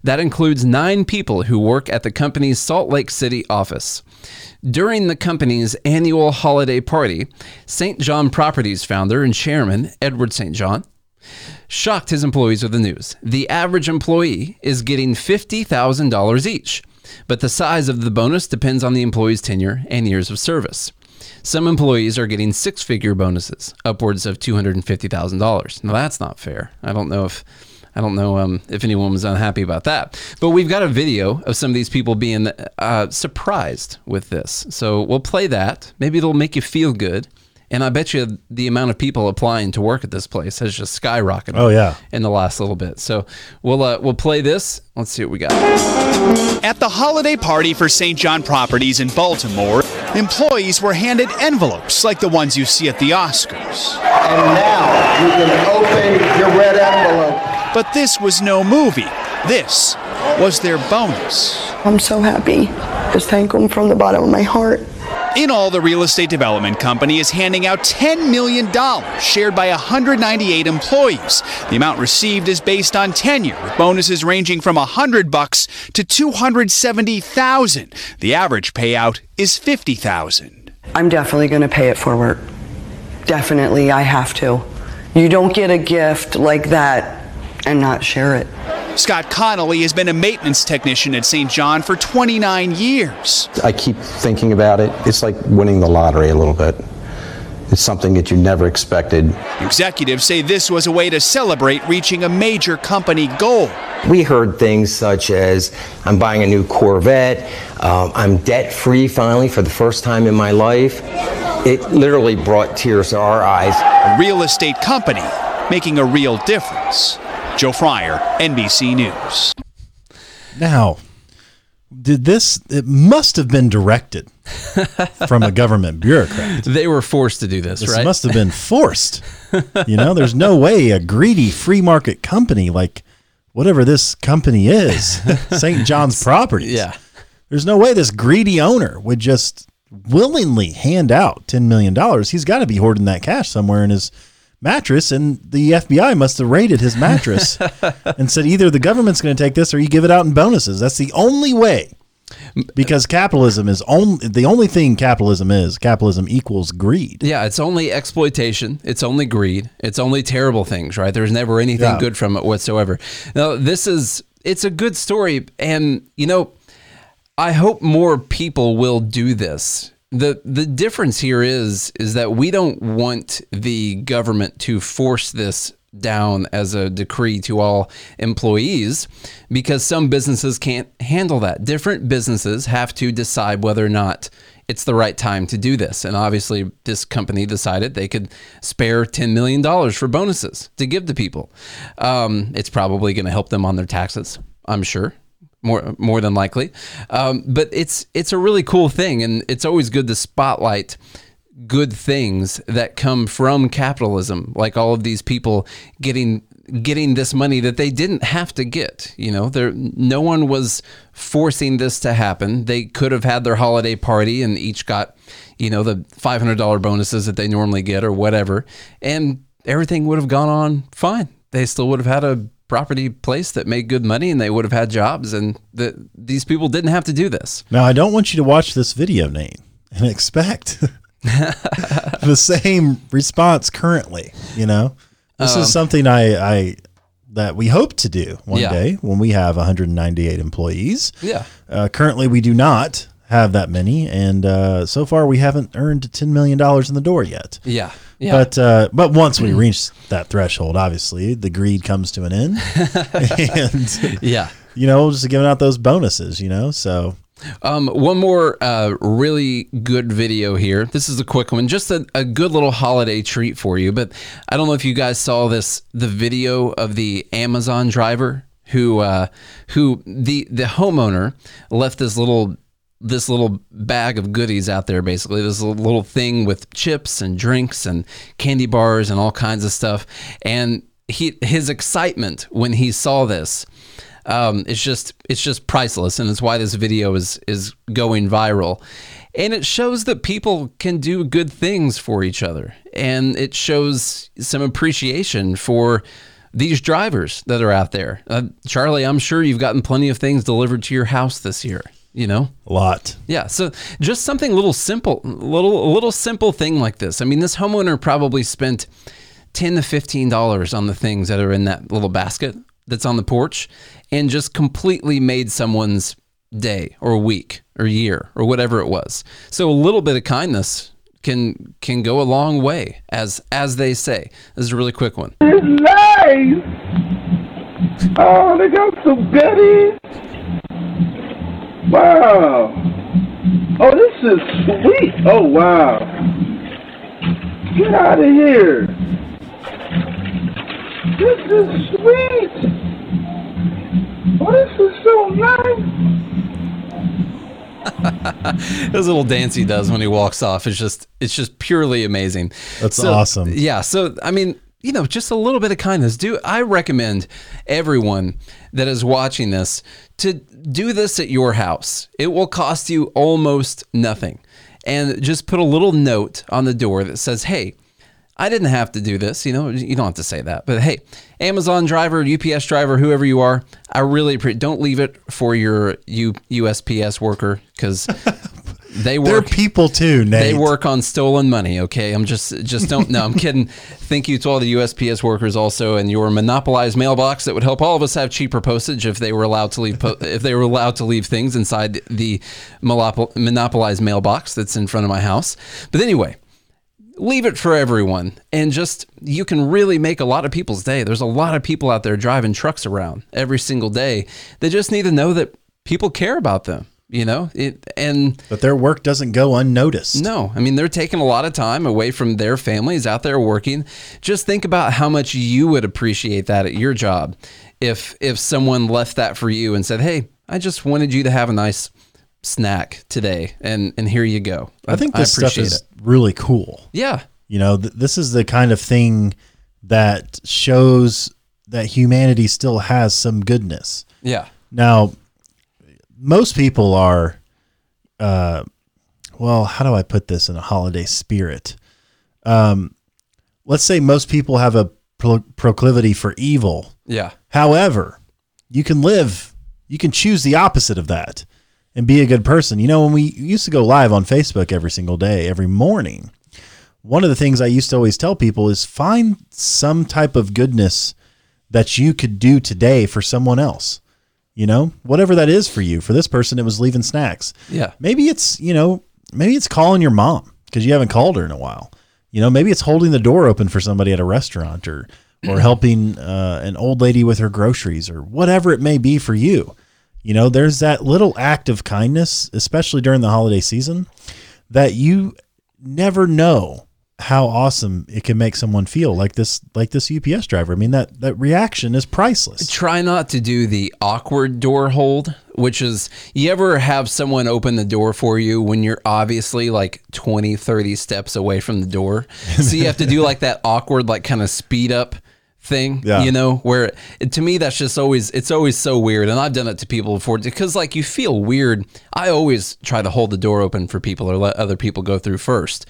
[SPEAKER 2] That includes nine people who work at the company's Salt Lake City office. During the company's annual holiday party, St. John Properties founder and chairman Edward St. John shocked his employees with the news. The average employee is getting $50,000 each, but the size of the bonus depends on the employee's tenure and years of service. Some employees are getting six figure bonuses, upwards of $250,000. Now that's not fair. I don't know if I don't know um, if anyone was unhappy about that. But we've got a video of some of these people being uh, surprised with this. So we'll play that. Maybe it'll make you feel good And I bet you the amount of people applying to work at this place has just skyrocketed.
[SPEAKER 1] Oh, yeah.
[SPEAKER 2] in the last little bit. So we'll uh, we'll play this. Let's see what we got.
[SPEAKER 5] At the holiday party for St. John Properties in Baltimore, employees were handed envelopes like the ones you see at the Oscars.
[SPEAKER 6] And now you can open your red envelope.
[SPEAKER 5] But this was no movie. This was their bonus.
[SPEAKER 7] I'm so happy. Just thank them from the bottom of my heart.
[SPEAKER 5] In all, the real estate development company is handing out $10 million, shared by 198 employees. The amount received is based on tenure, with bonuses ranging from 100 bucks to 270,000. The average payout is 50,000.
[SPEAKER 7] I'm definitely going to pay it forward. Definitely, I have to. You don't get a gift like that and not share it.
[SPEAKER 5] Scott Connolly has been a maintenance technician at St. John for 29 years.
[SPEAKER 8] I keep thinking about it. It's like winning the lottery a little bit. It's something that you never expected.
[SPEAKER 5] Executives say this was a way to celebrate reaching a major company goal.
[SPEAKER 9] We heard things such as I'm buying a new Corvette, um, I'm debt free finally for the first time in my life. It literally brought tears to our eyes.
[SPEAKER 5] A real estate company making a real difference. Joe Fryer, NBC News.
[SPEAKER 1] Now, did this? It must have been directed from a government bureaucrat. [laughs]
[SPEAKER 2] They were forced to do this,
[SPEAKER 1] This
[SPEAKER 2] right?
[SPEAKER 1] must have been forced. [laughs] you know, there's no way a greedy free market company like whatever this company is, [laughs] St. John's Properties.
[SPEAKER 2] yeah.
[SPEAKER 1] There's no way this greedy owner would just willingly hand out $10 million. He's got to be hoarding that cash somewhere in his mattress. And the FBI must have raided his mattress [laughs] and said either the government's going to take this or you give it out in bonuses. That's the only way. Because capitalism is only the only thing capitalism is. Capitalism equals greed.
[SPEAKER 2] Yeah, it's only exploitation. It's only greed. It's only terrible things, right? There's never anything
[SPEAKER 1] Yeah.
[SPEAKER 2] good from it whatsoever. Now, this is it's a good story and you know, I hope more people will do this. The the difference here is is that we don't want the government to force this down as a decree to all employees because some businesses can't handle that. Different businesses have to decide whether or not it's the right time to do this. And obviously, this company decided they could spare $10 million for bonuses to give to people. Um, it's probably going to help them on their taxes, I'm sure. More, more than likely, um, but it's it's a really cool thing, and it's always good to spotlight good things that come from capitalism, like all of these people getting getting this money that they didn't have to get. You know, there no one was forcing this to happen. They could have had their holiday party and each got, you know, the five hundred dollar bonuses that they normally get or whatever, and everything would have gone on fine. They still would have had a property place that made good money and they would have had jobs and that these people didn't have to do this.
[SPEAKER 1] Now, I don't want you to watch this video, Nate, and [laughs] expect [laughs] the same response currently. You know, this is something I, I that we hope to do one
[SPEAKER 2] Yeah.
[SPEAKER 1] day when we have 198 employees.
[SPEAKER 2] Yeah.
[SPEAKER 1] Uh, currently, we do not have that many, and uh, so far we haven't earned 10 million dollars in the door yet.
[SPEAKER 2] Yeah. Yeah.
[SPEAKER 1] But uh, but once we reach that threshold, obviously the greed comes to an end, [laughs] and
[SPEAKER 2] yeah.
[SPEAKER 1] you know just giving out those bonuses. You know, so
[SPEAKER 2] Um, one more uh, really good video here. This is a quick one, just a, a good little holiday treat for you. But I don't know if you guys saw this the video of the Amazon driver who uh, who the the homeowner left this little this little bag of goodies out there basically this little thing with chips and drinks and candy bars and all kinds of stuff and he his excitement when he saw this um, it's just it's just priceless, and it's why this video is is going viral. And it shows that people can do good things for each other, and it shows some appreciation for these drivers that are out there. Uh, Charlie, I'm sure you've gotten plenty of things delivered to your house this year. You know,
[SPEAKER 1] a lot.
[SPEAKER 2] yeah, so just something little simple, little a little simple thing like this. I mean, this homeowner probably spent ten to fifteen dollars on the things that are in that little basket that's on the porch, and just completely made someone's day or week or year or whatever it was. So a little bit of kindness can can go a long way, as as they say. This is a really quick one.
[SPEAKER 6] It's nice. Oh, they got some goodies. Wow. Oh, this is sweet. Oh, wow. Get out of here. This is sweet. Oh, this is so nice. [laughs]
[SPEAKER 2] His little dance he does when he walks off is just it's just purely amazing.
[SPEAKER 1] That's
[SPEAKER 2] So,
[SPEAKER 1] awesome.
[SPEAKER 2] Yeah. So I mean, you know, just a little bit of kindness. Do I recommend everyone that is watching this to do this at your house? It will cost you almost nothing. And just put a little note on the door that says, "Hey, I didn't have to do this. You know, you don't have to say that. But hey, Amazon driver, UPS driver, whoever you are, I really appreciate. Don't leave it for your U, USPS worker because they
[SPEAKER 1] They're
[SPEAKER 2] work.
[SPEAKER 1] people too, Nate.
[SPEAKER 2] They work on stolen money. Okay, I'm just just don't. No, I'm kidding. [laughs] Thank you to all the USPS workers also, and your monopolized mailbox that would help all of us have cheaper postage if they were allowed to leave po- [laughs] if they were allowed to leave things inside the monopolized mailbox that's in front of my house. But anyway, leave it for everyone and just you can really make a lot of people's day there's a lot of people out there driving trucks around every single day they just need to know that people care about them you know it and
[SPEAKER 1] But their work doesn't go unnoticed.
[SPEAKER 2] no i mean they're taking a lot of time away from their families out there working just think about how much you would appreciate that at your job if if someone left that for you and said hey i just wanted you to have a nice snack today and and here you go
[SPEAKER 1] I think this stuff
[SPEAKER 2] appreciate
[SPEAKER 1] is really cool.
[SPEAKER 2] yeah
[SPEAKER 1] You know, th- this is the kind of thing that shows that humanity still has some goodness.
[SPEAKER 2] yeah
[SPEAKER 1] Now, most people are, uh, well, how do I put this in a holiday spirit? Um, let's say most people have a pro- proclivity for evil.
[SPEAKER 2] yeah
[SPEAKER 1] However, you can live, you can choose the opposite of that and be a good person. You know, when we used to go live on Facebook every single day, every morning, one of the things I used to always tell people is find some type of goodness that you could do today for someone else. You know, whatever that is for you. For this person, it was leaving snacks.
[SPEAKER 2] Yeah.
[SPEAKER 1] Maybe it's, you know, maybe it's calling your mom because you haven't called her in a while. You know, maybe it's holding the door open for somebody at a restaurant or or helping uh, an old lady with her groceries or whatever it may be for you. You know, there's that little act of kindness, especially during the holiday season, that you never know how awesome it can make someone feel like this like this UPS driver. I mean that that reaction is priceless.
[SPEAKER 2] try not to do the awkward door hold, which is you ever have someone open the door for you when you're obviously like 20, 30 steps away from the door. [laughs] so you have to do like that awkward, like kind of speed up thing,
[SPEAKER 1] Yeah.
[SPEAKER 2] you know, where it, to me, that's just always, it's always so weird. And I've done it to people before because like you feel weird. I always try to hold the door open for people or let other people go through first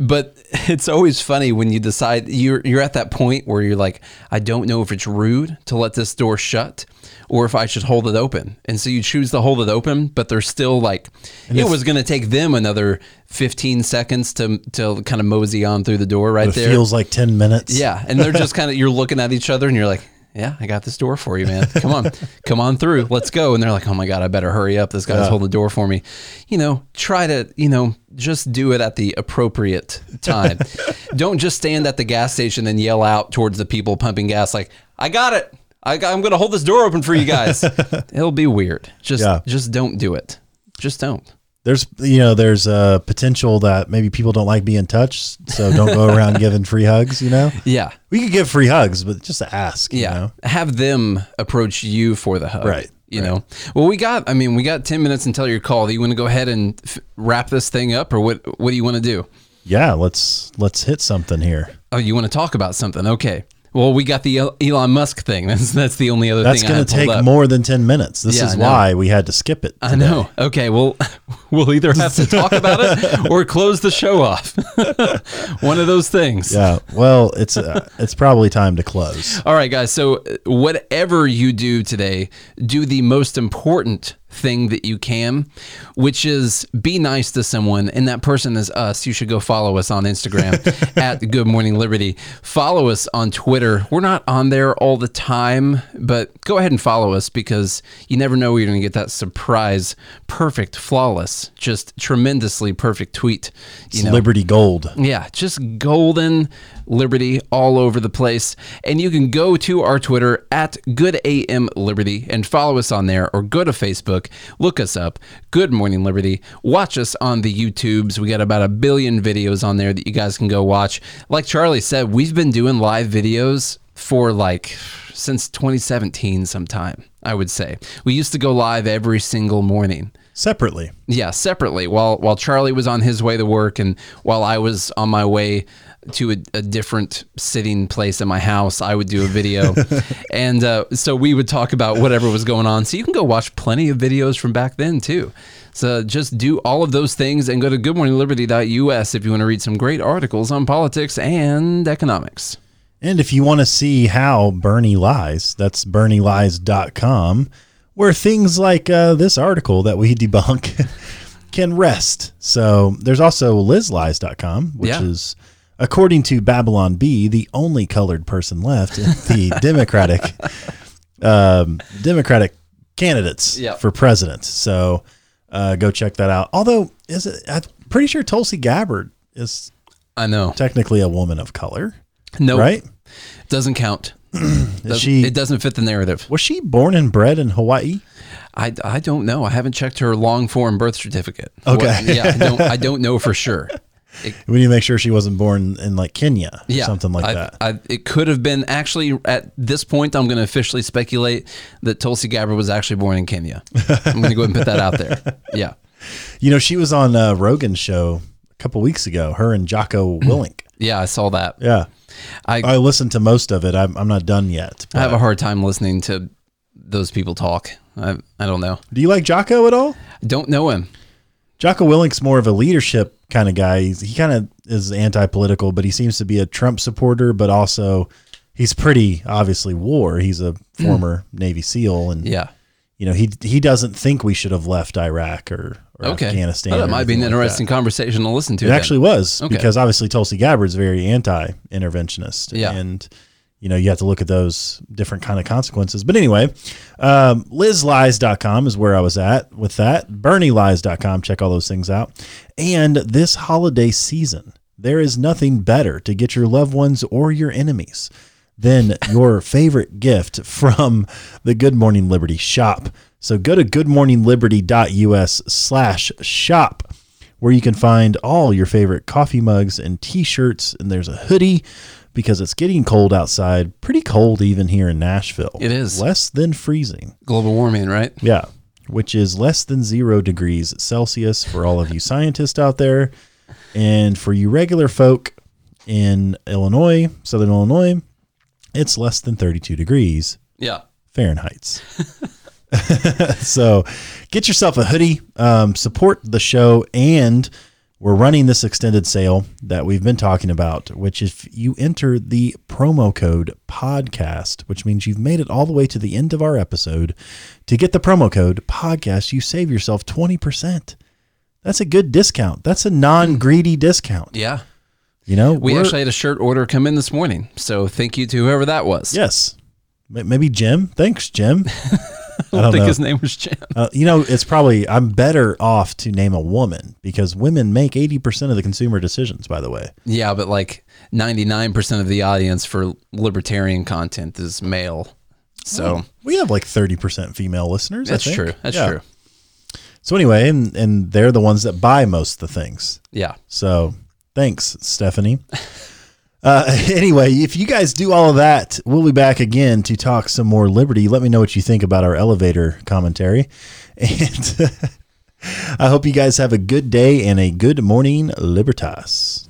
[SPEAKER 2] but [laughs] it's always funny when you decide you're you're at that point where you're like, I don't know if it's rude to let this door shut or if I should hold it open. And so you choose to hold it open, but they're still like it was going to take them another 15 seconds to to kind of mosey on through the door right
[SPEAKER 1] It
[SPEAKER 2] there.
[SPEAKER 1] feels like 10 minutes.
[SPEAKER 2] yeah, and they're just kind of you're looking at each other and you're like, yeah, I got this door for you, man. Come on, [laughs] come on through. Let's go. And they're like, oh my god, I better hurry up. This guy's
[SPEAKER 1] Yeah.
[SPEAKER 2] holding the door for me. You know, try to you know just do it at the appropriate time. [laughs] Don't just stand at the gas station and yell out towards the people pumping gas like, I got it. I got, I'm going to hold this door open for you guys. [laughs] It'll be weird. Just
[SPEAKER 1] Yeah.
[SPEAKER 2] just don't do it. Just don't.
[SPEAKER 1] There's you know, there's a potential that maybe people don't like being touched, so don't go around [laughs] giving free hugs, you know?
[SPEAKER 2] Yeah.
[SPEAKER 1] We could give free hugs, but just to ask, you
[SPEAKER 2] Yeah.
[SPEAKER 1] know?
[SPEAKER 2] Have them approach you for the hug.
[SPEAKER 1] Right,
[SPEAKER 2] You know, well, we got, I mean, we got 10 minutes until your call. Do you want to go ahead and f- wrap this thing up or what, what do you want to do?
[SPEAKER 1] Yeah, let's let's hit something here.
[SPEAKER 2] Oh, you want to talk about something? Okay. Well, we got the Elon Musk thing. [laughs] That's, that's the only other
[SPEAKER 1] That's
[SPEAKER 2] thing I
[SPEAKER 1] going to take more than 10 minutes. This
[SPEAKER 2] Yeah,
[SPEAKER 1] is why we had to skip it.
[SPEAKER 2] I know. Okay. Well, [laughs] we'll either have to talk about it [laughs] or close the show off. One of those things.
[SPEAKER 1] Yeah. Well, it's uh, it's probably time to close.
[SPEAKER 2] All right, guys. So, uh, whatever you do today, do the most important thing that you can, which is be nice to someone. And that person is us. You should go follow us on Instagram [laughs] at Good Morning Liberty. Follow us on Twitter. We're not on there all the time, but go ahead and follow us because you never know where you're going to get that surprise, perfect, flawless, just tremendously perfect tweet. You know,
[SPEAKER 1] Liberty Gold.
[SPEAKER 2] yeah, just golden liberty all over the place. And you can go to our Twitter at Good AM Liberty and follow us on there or go to Facebook Facebook. Look us up, Good Morning Liberty. Watch us on the YouTubes. We got about a billion videos on there that you guys can go watch. Like Charlie said, we've been doing live videos for like since 2017 sometime, I would say. We used to go live every single morning.
[SPEAKER 1] Separately.
[SPEAKER 2] Yeah, separately. While while Charlie was on his way to work, and while I was on my way to a, a different sitting place in my house, I would do a video, [laughs] and uh, so we would talk about whatever was going on. So you can go watch plenty of videos from back then too. So just do all of those things and go to goodmorningliberty.us if you want to read some great articles on politics and economics.
[SPEAKER 1] And if you want to see how Bernie lies, that's bernielies.com, where things like uh, this article that we [laughs] debunk [laughs] can rest. So there's also lizlies.com, which
[SPEAKER 2] Yeah.
[SPEAKER 1] is, according to Babylon Bee, the only colored person left in the [laughs] Democratic um, Democratic candidates
[SPEAKER 2] Yeah.
[SPEAKER 1] for president. So uh, go check that out. Although, is it? I'm pretty sure Tulsi Gabbard is
[SPEAKER 2] I know.
[SPEAKER 1] technically a woman of color,
[SPEAKER 2] No,
[SPEAKER 1] right?
[SPEAKER 2] Doesn't count. [clears throat] Doesn't-
[SPEAKER 1] she-
[SPEAKER 2] it doesn't fit the narrative.
[SPEAKER 1] Was she born and bred in Hawaii?
[SPEAKER 2] I, I don't know. I haven't checked her long form birth certificate.
[SPEAKER 1] Okay.
[SPEAKER 2] Yeah, I don't I [laughs] don't know for sure.
[SPEAKER 1] We need to make sure she wasn't born in like Kenya or
[SPEAKER 2] Yeah,
[SPEAKER 1] something like
[SPEAKER 2] I,
[SPEAKER 1] that.
[SPEAKER 2] I, it could have been actually at this point. I'm going to officially speculate that Tulsi Gabbard was actually born in Kenya. I'm going to go ahead and put that out there. [laughs] Yeah,
[SPEAKER 1] you know, she was on uh, Rogan's show a couple weeks ago. Her and Jocko [clears throat] Willink.
[SPEAKER 2] yeah, I saw that.
[SPEAKER 1] Yeah,
[SPEAKER 2] I
[SPEAKER 1] I listened to most of it. I'm, I'm not done yet.
[SPEAKER 2] I have a hard time listening to those people talk. I I don't know.
[SPEAKER 1] Do you like Jocko at all?
[SPEAKER 2] I don't know him.
[SPEAKER 1] Jocko Willink's more of a leadership kind of guy. He's, he kind of is anti-political, but he seems to be a Trump supporter. But also, he's pretty obviously war. He's a hmm. former Navy SEAL, and
[SPEAKER 2] Yeah.
[SPEAKER 1] you know he he doesn't think we should have left Iraq or, or
[SPEAKER 2] Okay.
[SPEAKER 1] Afghanistan.
[SPEAKER 2] Well, that
[SPEAKER 1] or
[SPEAKER 2] might be an
[SPEAKER 1] like that.
[SPEAKER 2] interesting conversation to listen to.
[SPEAKER 1] It
[SPEAKER 2] then.
[SPEAKER 1] actually was
[SPEAKER 2] Okay.
[SPEAKER 1] because obviously Tulsi Gabbard's very anti-interventionist.
[SPEAKER 2] Yeah.
[SPEAKER 1] and you know you have to look at those different kind of consequences. But anyway, um, LizLies.com is where I was at with that. BernieLies.com. Check all those things out. And this holiday season, there is nothing better to get your loved ones or your enemies than your [laughs] favorite gift from the Good Morning Liberty shop. So go to goodmorningliberty.us slash shop where you can find all your favorite coffee mugs and t-shirts and there's a hoodie because it's getting cold outside pretty cold even here in nashville
[SPEAKER 2] It is.
[SPEAKER 1] less than freezing
[SPEAKER 2] global warming, right?
[SPEAKER 1] yeah which is less than zero degrees celsius for all of you [laughs] scientists out there and for you regular folk in illinois southern illinois it's less than 32 degrees
[SPEAKER 2] Yeah.
[SPEAKER 1] Fahrenheit. [laughs] [laughs] so get yourself a hoodie, um, support the show, and we're running this extended sale that we've been talking about, which if you enter the promo code podcast, which means you've made it all the way to the end of our episode, to get the promo code podcast, you save yourself 20%. That's a good discount. That's a non greedy discount.
[SPEAKER 2] Yeah.
[SPEAKER 1] You know,
[SPEAKER 2] We actually had a shirt order come in this morning. So thank you to whoever that was.
[SPEAKER 1] yes. Maybe Jim. Thanks, Jim. [laughs] [laughs]
[SPEAKER 2] I don't think his name was Jim.
[SPEAKER 1] Uh, you know, it's probably I'm better off to name a woman because women make 80% of the consumer decisions, by the way.
[SPEAKER 2] Yeah, but like 99% of the audience for libertarian content is male. So
[SPEAKER 1] We have like 30% female listeners. I
[SPEAKER 2] that's
[SPEAKER 1] think.
[SPEAKER 2] true. That's
[SPEAKER 1] Yeah.
[SPEAKER 2] true.
[SPEAKER 1] So anyway, and and they're the ones that buy most of the things.
[SPEAKER 2] Yeah.
[SPEAKER 1] So thanks, Stephanie. [laughs] Uh, [laughs] anyway, if you guys do all of that, we'll be back again to talk some more liberty. Let me know what you think about our elevator commentary. [laughs] And [laughs] I hope you guys have a good day and a good morning, Libertas.